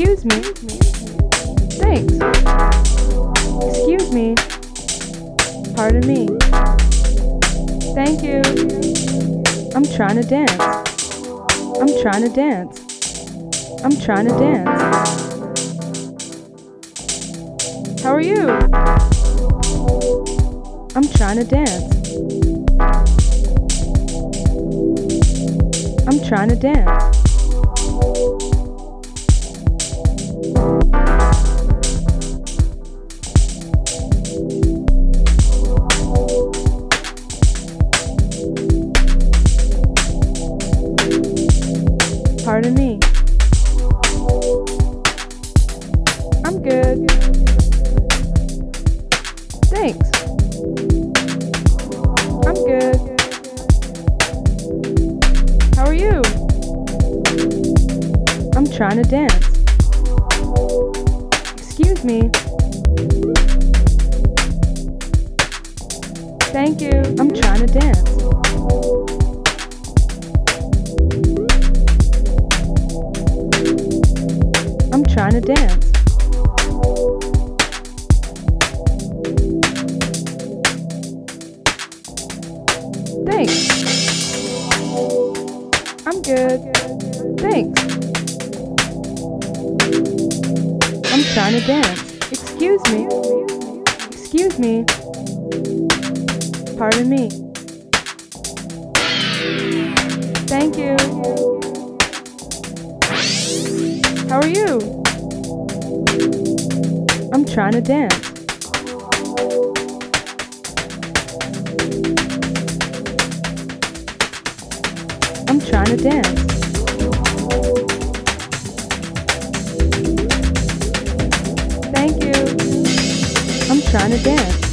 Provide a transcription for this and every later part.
Excuse me. Thanks. Excuse me. Pardon me. Thank you. I'm trying to dance. I'm trying to dance. I'm trying to dance. How are you? I'm trying to dance. I'm trying to dance. the dance.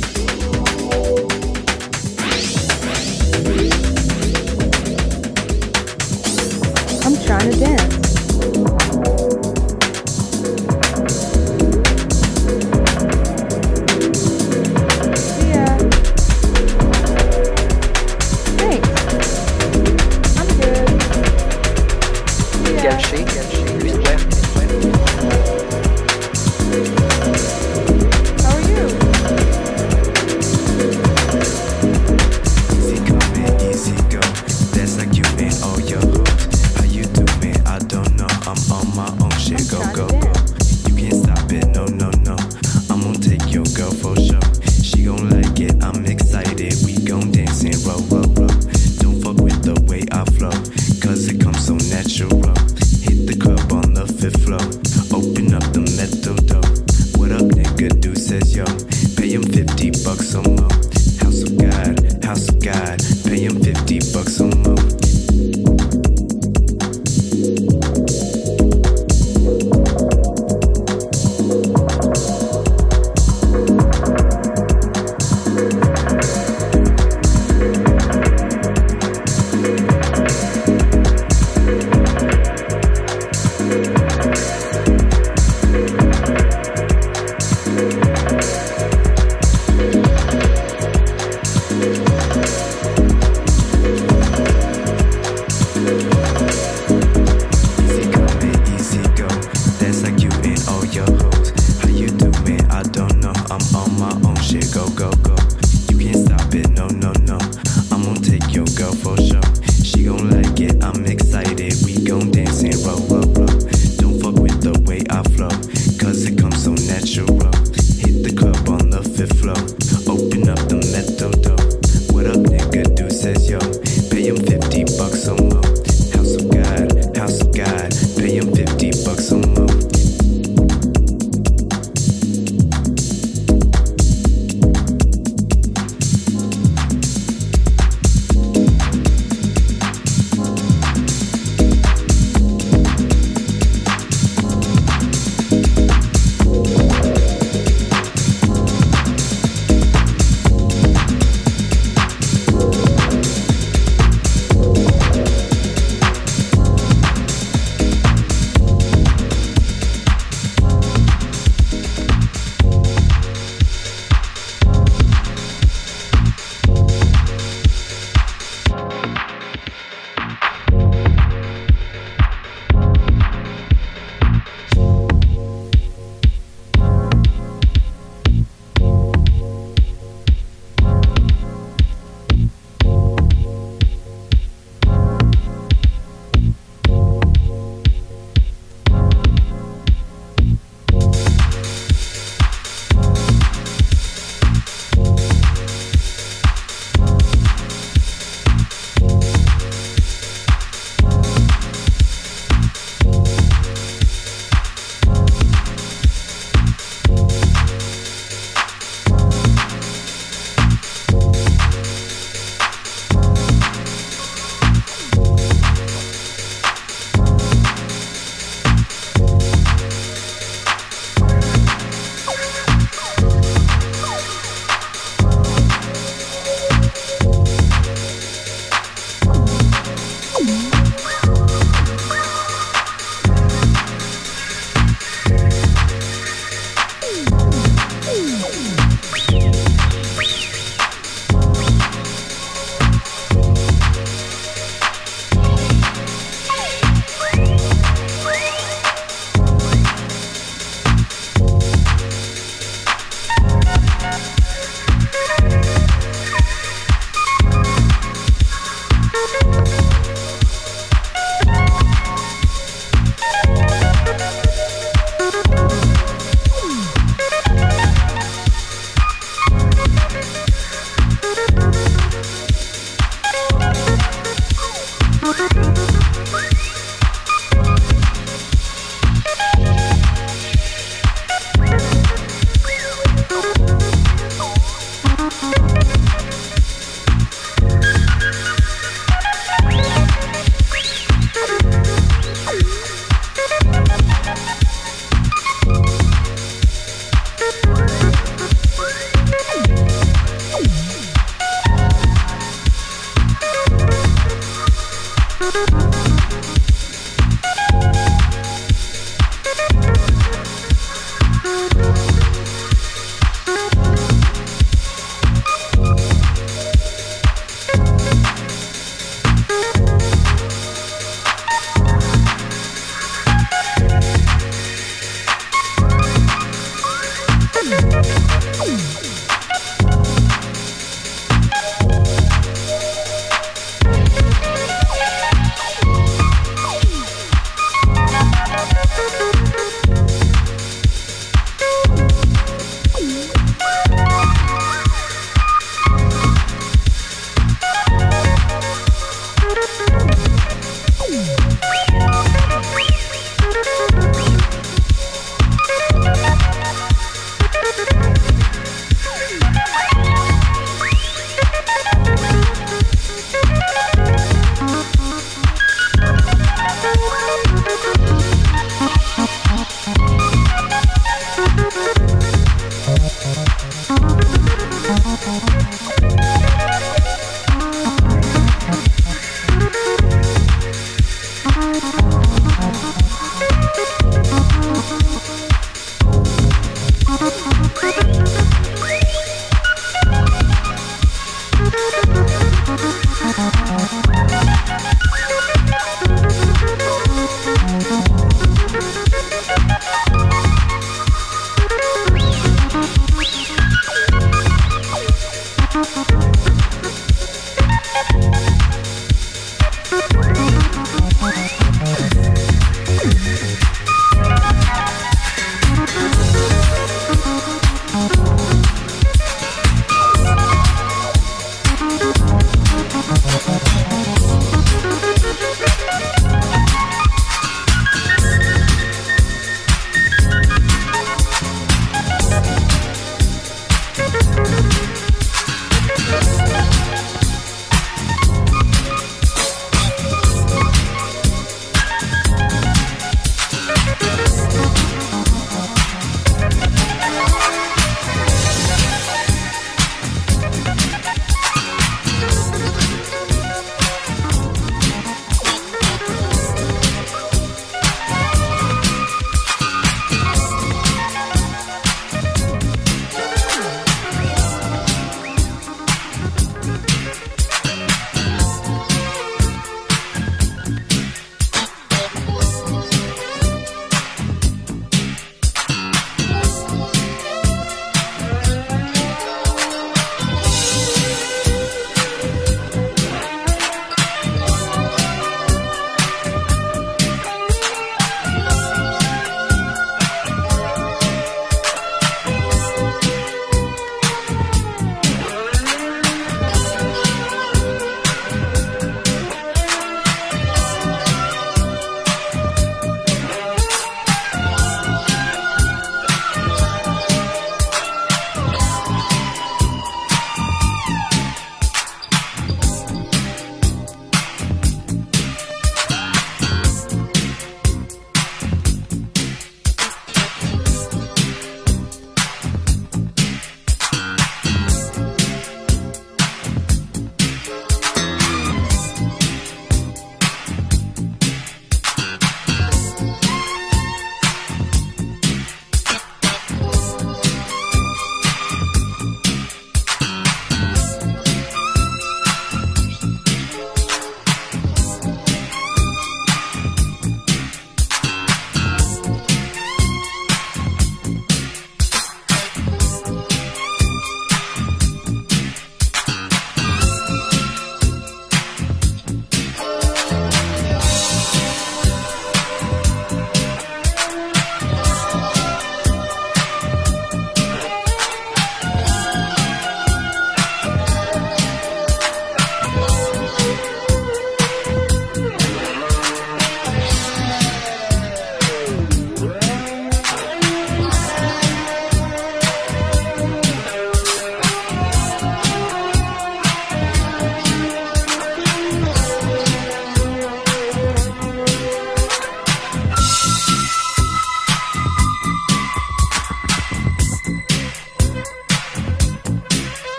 I'm